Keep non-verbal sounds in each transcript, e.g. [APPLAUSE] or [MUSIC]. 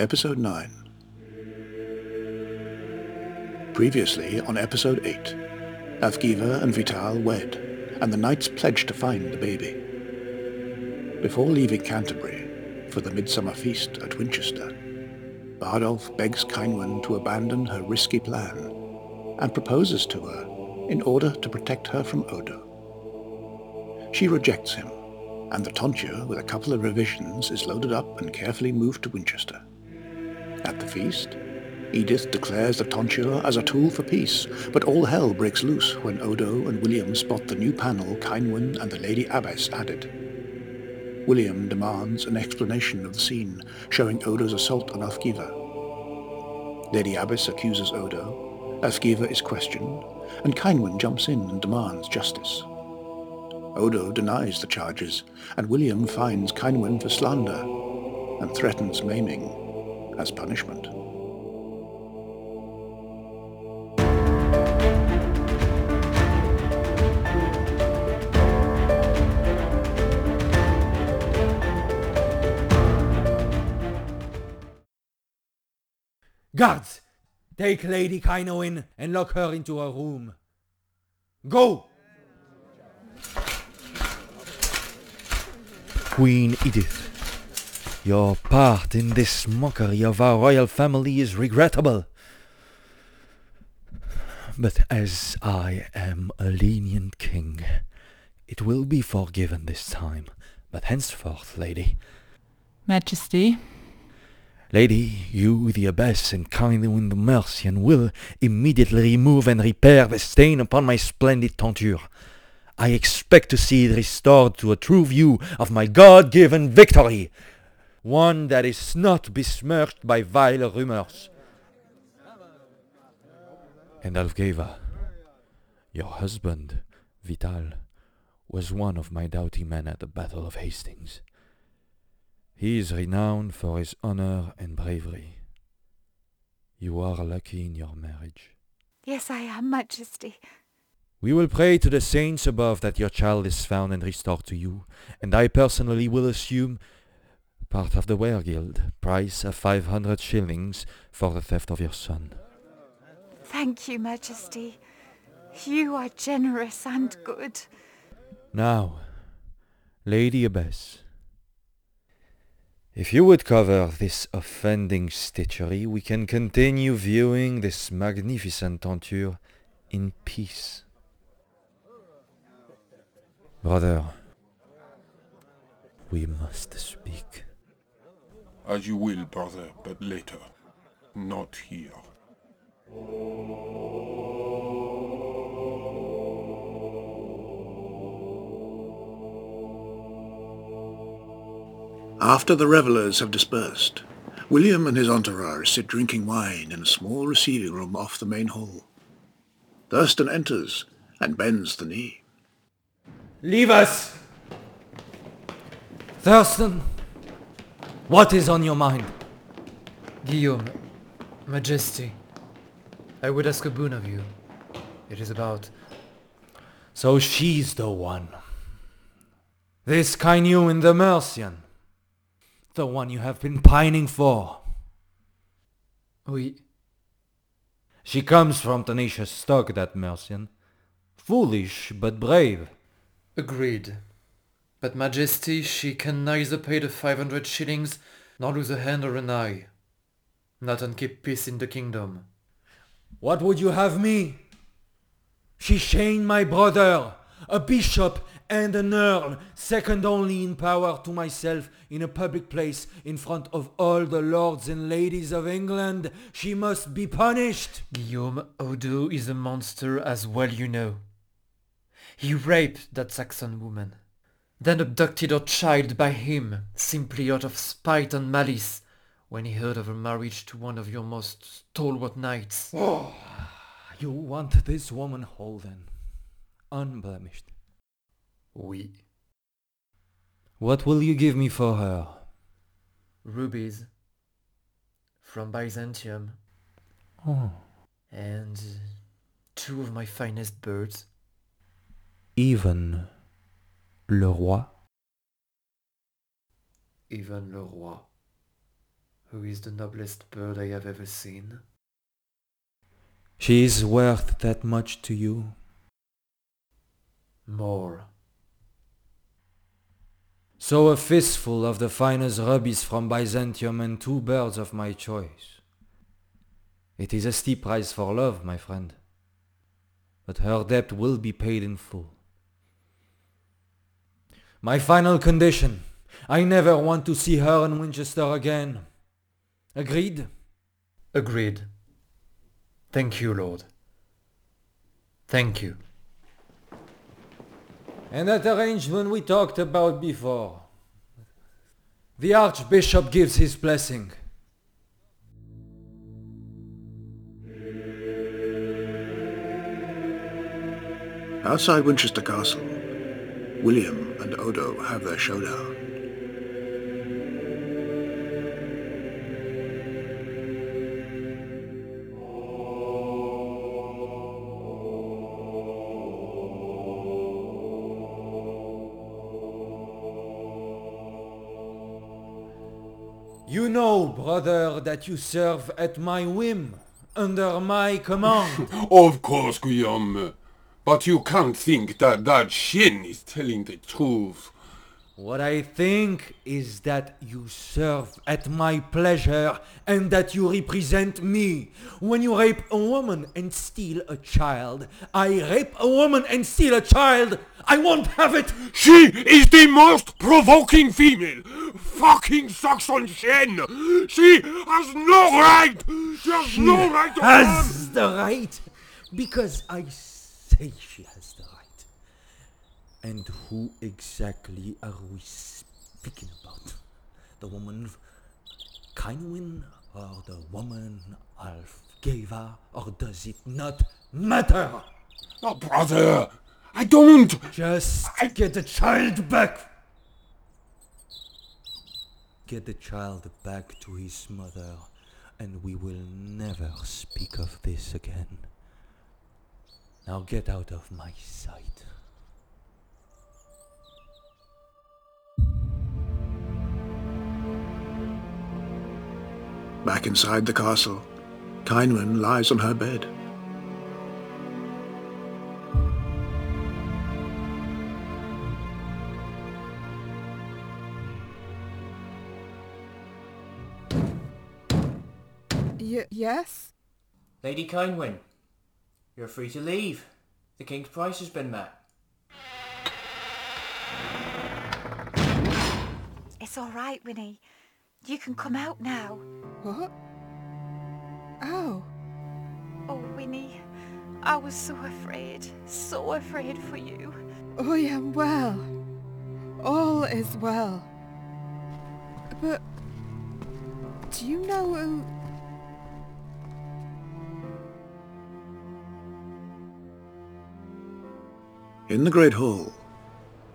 Episode 9. Previously on Episode 8, Avgiva and Vital wed, and the knights pledge to find the baby. Before leaving Canterbury for the midsummer feast at Winchester, Bardolph begs Cynewyn to abandon her risky plan and proposes to her in order to protect her from Odo. She rejects him, and the tonsure, with a couple of revisions, is loaded up and carefully moved to Winchester. At the feast, Edith declares the tonsure as a tool for peace, but all hell breaks loose when Odo and William spot the new panel Cynewyn and the Lady Abbess added. William demands an explanation of the scene, showing Odo's assault on Alfgiva. Lady Abbess accuses Odo, Alfgiva is questioned, and Cynewyn jumps in and demands justice. Odo denies the charges, and William fines Cynewyn for slander and threatens maiming as punishment. Guards, take Lady Cynewyn and lock her into her room. Go! Queen Edith, your part in this mockery of our royal family is regrettable. But as I am a lenient king, it will be forgiven this time. But henceforth, lady, Majesty, Lady, you, the abbess, and Cynewyn the Mercian will immediately remove and repair the stain upon my splendid tonsure. I expect to see it restored to a true view of my God-given victory, one that is not besmirched by vile rumors. And Alfgeva, your husband, Vital, was one of my doughty men at the Battle of Hastings. He is renowned for his honor and bravery. You are lucky in your marriage. Yes, I am, Majesty. We will pray to the saints above that your child is found and restored to you, and I personally will assume part of the wergild, price of 500 shillings for the theft of your son. Thank you, Majesty. You are generous and good. Now, Lady Abbess, if you would cover this offending stitchery, we can continue viewing this magnificent tonsure in peace. Brother, we must speak. As you will, brother, but later. Not here. After the revellers have dispersed, William and his entourage sit drinking wine in a small receiving room off the main hall. Thurstan enters and bends the knee. Leave us! Thurstan, what is on your mind? Guillaume, Majesty, I would ask a boon of you. It is about... So she's the one. This Cynewyn the Mercian. The one you have been pining for. Oui, She comes from tenacious stock, that Mercian. Foolish, but brave. agreed. But Majesty, she can neither pay the 500 shillings nor lose a hand or an eye. Not and keep peace in the kingdom. What would you have me? She shamed my brother, a bishop and an earl, second only in power to myself, in a public place in front of all the lords and ladies of England. She must be punished. Guillaume, Odo is a monster as well you know. He raped that Saxon woman, then abducted her child by him, simply out of spite and malice, when he heard of her marriage to one of your most stalwart knights. [GASPS] Ah, you want this woman whole then, unblemished. Oui. What will you give me for her? Rubies. From Byzantium. Oh. And two of my finest birds. Even le roi Even le roi. who is the noblest bird I have ever seen? She is worth that much to you? More. So a fistful of the finest rubies from Byzantium and two birds of my choice. It is a steep price for love, my friend, but her debt will be paid in full. My final condition, I never want to see her in Winchester again. Agreed? Agreed. Thank you, Lord. Thank you. And that arrangement we talked about before. The Archbishop gives his blessing. Outside Winchester Castle, William and Odo have their showdown. You know, brother, that you serve at my whim, under my command. [LAUGHS] Of course, Guillaume. But you can't think that that Shin is telling the truth. what I think is that you serve at my pleasure and that you represent me. When you rape a woman and steal a child, I rape a woman and steal a child. I won't have it. She is the most provoking female! Fucking Saxon Shen! She has no right! She has no right to harm! Has the right because I say she has the right. And who exactly are we speaking about? The woman Cynewyn or the woman Alfgeva or does it not matter? Oh, brother! I don't! Just I... get the child back. Get the child back to his mother and we will never speak of this again. Now get out of my sight. Back inside the castle, Cynewyn lies on her bed. Y- yes? Lady Cynewyn, you're free to leave. The king's price has been met. It's all right, Winnie. You can come out now. What? Oh, Oh, Winnie, I was so afraid, so afraid for you. I am well. All is well. But do you know who... In the great hall,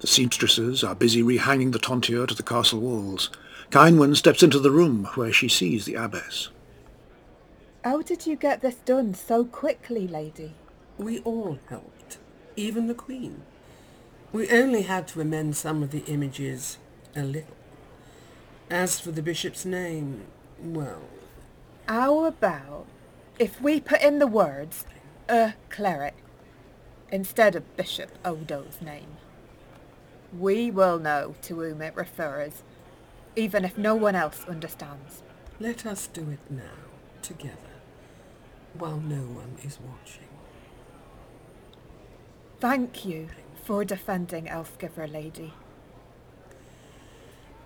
the seamstresses are busy rehanging the tontier to the castle walls. Cynewyn steps into the room where she sees the abbess. How did you get this done so quickly, lady? We all helped, even the Queen. We only had to amend some of the images a little. As for the bishop's name, well, How about if we put in the words, a cleric, instead of Bishop Odo's name? We will know to whom it refers, even if no one else understands. let us do it now, together, while no one is watching. Thank you for defending Elfgiver, lady.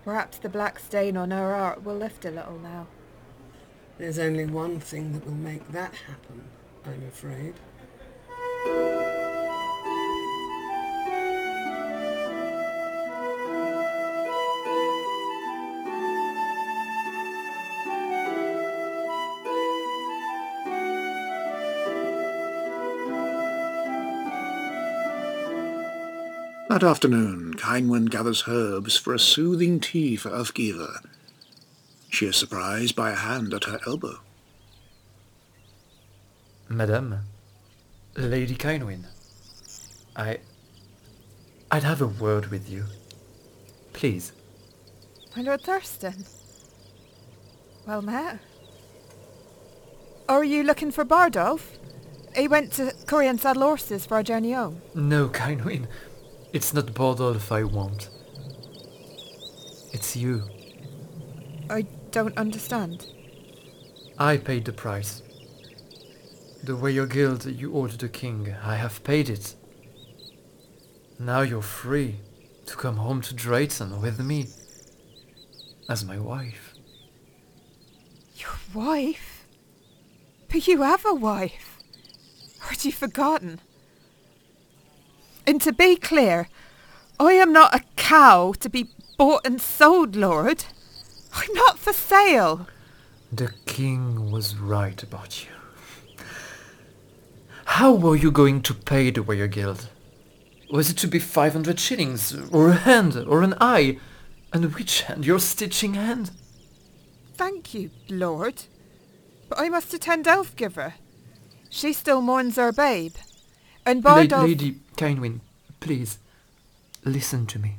Perhaps the black stain on her art will lift a little now. There's only one thing that will make that happen, I'm afraid. That afternoon, Cynewyn gathers herbs for a soothing tea for Elfgiva. She is surprised by a hand at her elbow. Madame, Lady Cynewyn, I... I'd have a word with you. Please. My Lord Thurstan. Well met. Are you looking for Bardolph? He went to Curry and Saddle Horses for our journey home. No, Cynewyn. It's not Bardolph I want. It's you. I don't understand. I paid the price. The wergild you owed the king, I have paid it. Now you're free to come home to Drayton with me. As my wife. Your wife? But you have a wife. Had you forgotten? And to be clear, I am not a cow to be bought and sold, Lord. I'm not for sale. The king was right about you. How were you going to pay the warrior guild? Was it to be 500 shillings, or a hand, or an eye? And which hand? Your stitching hand? Thank you, Lord. But I must attend Elfgiver. She still mourns her babe. And La- Bardolph... Lady Cynewyn, please, listen to me.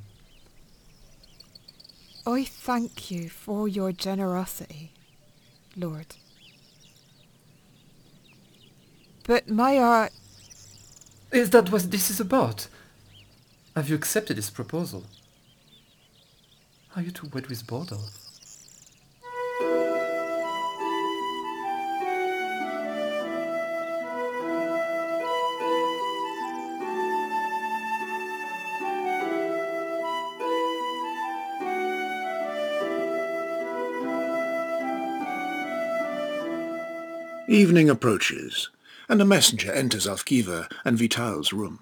I thank you for your generosity, Lord. But my heart... Is that what this is about? Have you accepted this proposal? Are you to wed with Bardolph? Evening approaches, and a messenger enters Alfgiva and Vital's room.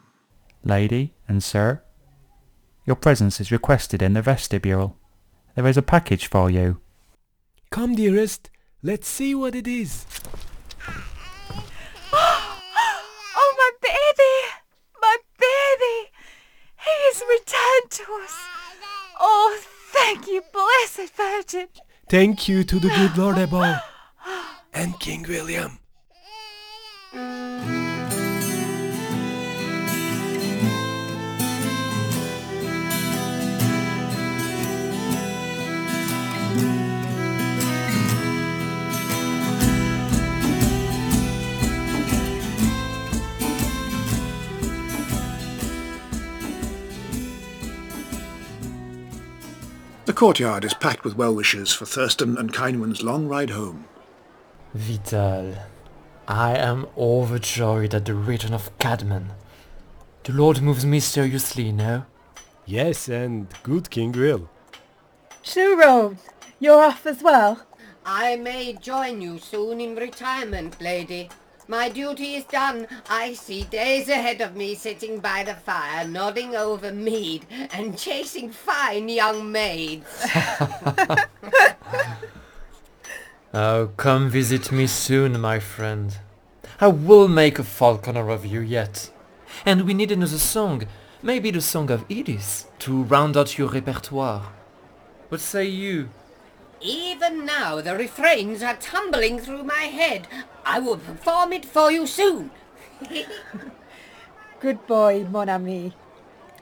Lady and sir, your presence is requested in the vestibule. There is a package for you. Come, dearest. Let's see what it is. [GASPS] Oh, my baby! My baby! He is returned to us! Oh, thank you, blessed Virgin! Thank you to the good Lord above. And King William. The courtyard is packed with well-wishers for Thurstan and Cynewyn's long ride home. Vital, I am overjoyed at the return of Cadman. The Lord moves mysteriously, no? Yes, and good King Will. Shoe Rose, you're off as well? I may join you soon in retirement, lady. My duty is done. I see days ahead of me sitting by the fire, nodding over mead and chasing fine young maids. [LAUGHS] Oh, come visit me soon, my friend. I will make a falconer of you yet. And we need another song, maybe the song of Edith, to round out your repertoire. What say you? Even now the refrains are tumbling through my head. I will perform it for you soon. [LAUGHS] Good boy, mon ami.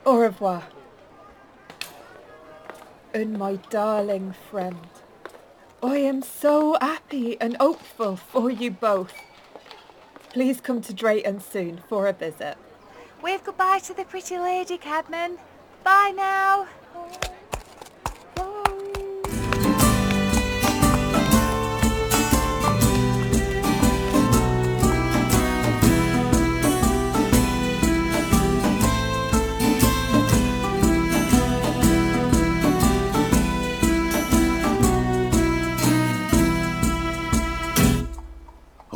Au revoir. And my darling friend, I am so happy and hopeful for you both. Please come to Drayton soon for a visit. Wave goodbye to the pretty lady, Cadman. Bye now.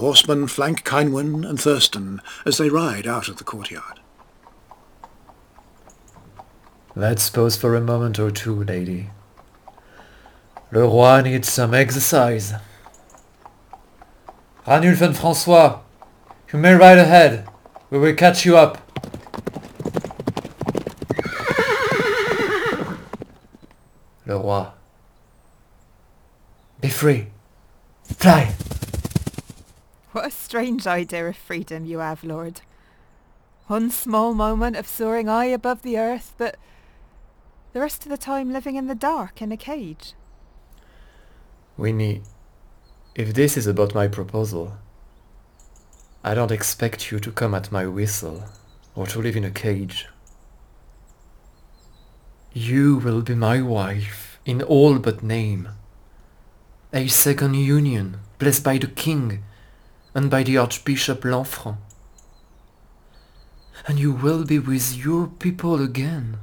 Horsemen flank Cynewyn and Thurstan as they ride out of the courtyard. Let's pause for a moment or two, lady. Le roi needs some exercise. Ranulf and Francois, you may ride ahead. We will catch you up. Le roi. Be free. Fly! What a strange idea of freedom you have, Lord. One small moment of soaring high above the earth, but the rest of the time living in the dark in a cage. Winnie, If this is about my proposal, I don't expect you to come at my whistle or to live in a cage. You will be my wife in all but name. A second union blessed by the king and by the Archbishop Lanfranc. And you will be with your people again.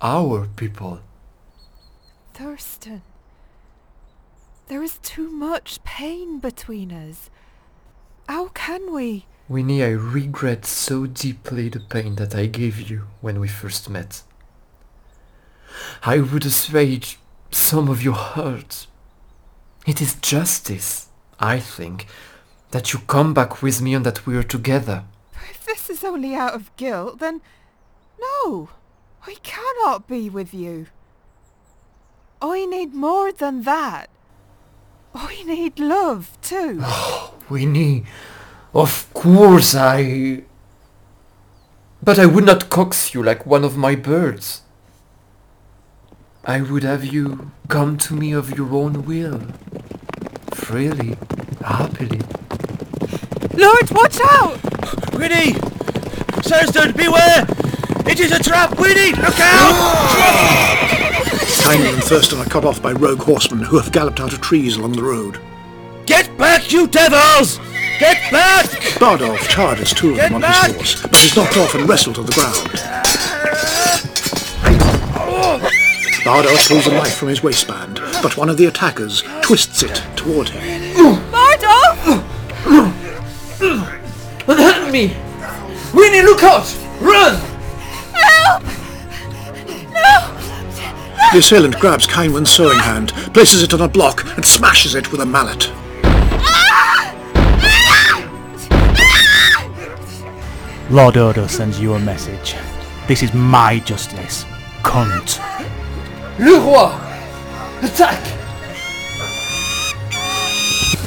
Our people. Thurstan. There is too much pain between us. How can we? Winnie, I regret so deeply the pain that I gave you when we first met. I would assuage some of your hurt. It is justice, I think, that you come back with me and that we are together. If this is only out of guilt, then no, I cannot be with you. I need more than that. I need love too. [GASPS] Winnie, of course I... But I would not coax you like one of my birds. I would have you come to me of your own will. Freely, happily. Lord, watch out! Winnie! Thurstan, beware! It is a trap, Winnie! Look out! Tiny and Thurstan are cut off by rogue horsemen who have galloped out of trees along the road. Get back, you devils! Get back! Bardolph charges two of Get them on back! his horse, but is knocked off and wrestled to the ground. Oh! Bardolph pulls a knife from his waistband, but one of the attackers twists it toward him. Bardolph! Help me! Winnie, look out! Run! Help! No! The assailant grabs Cynewyn's sewing hand, places it on a block, and smashes it with a mallet. Lord Odo sends you a message. This is my justice. Cunt. Le Roi! Attack!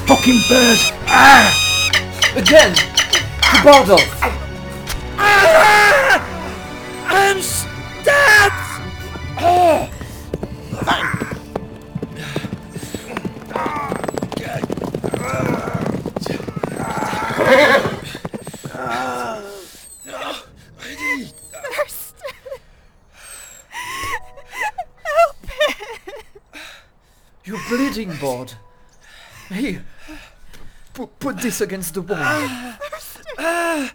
Fucking bird! Ah! Again! The Bardolph! Ah! I'm stabbed! Thurstan! Help it! Bleeding, Bard. Here, put this against the wall. Ah, ah,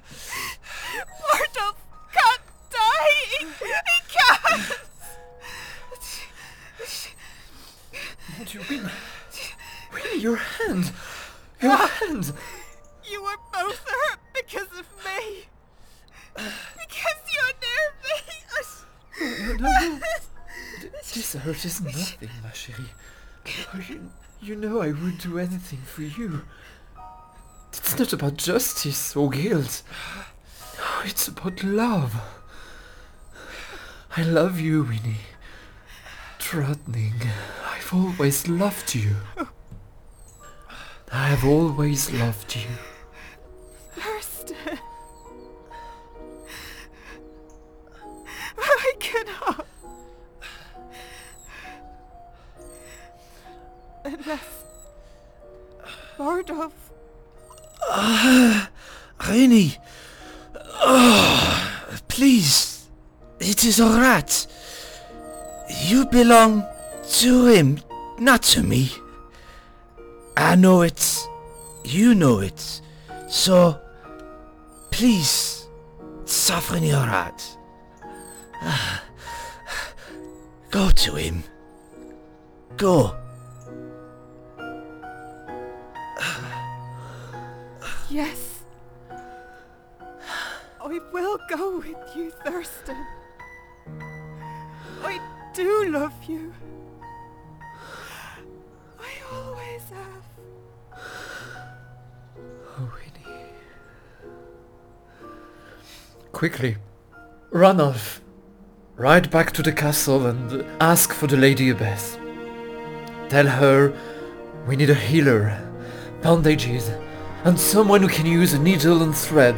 You, know I would do anything for you. It's not about justice or guilt. It's about love. I love you, Winnie. Trotting, I've always loved you. I have always loved you. Unless Bardolph Ah, Rennie. Oh, please. It is alright. You belong to him, not to me. I know it. You know it. So, please, soften your heart. Ah, Go to him. Go. Yes. I will go with you, Thurstan. I do love you. I always have. Oh, Winnie. Quickly, run off. Ride back to the castle and ask for the Lady Abbess. Tell her we need a healer, bandages, and someone who can use a needle and thread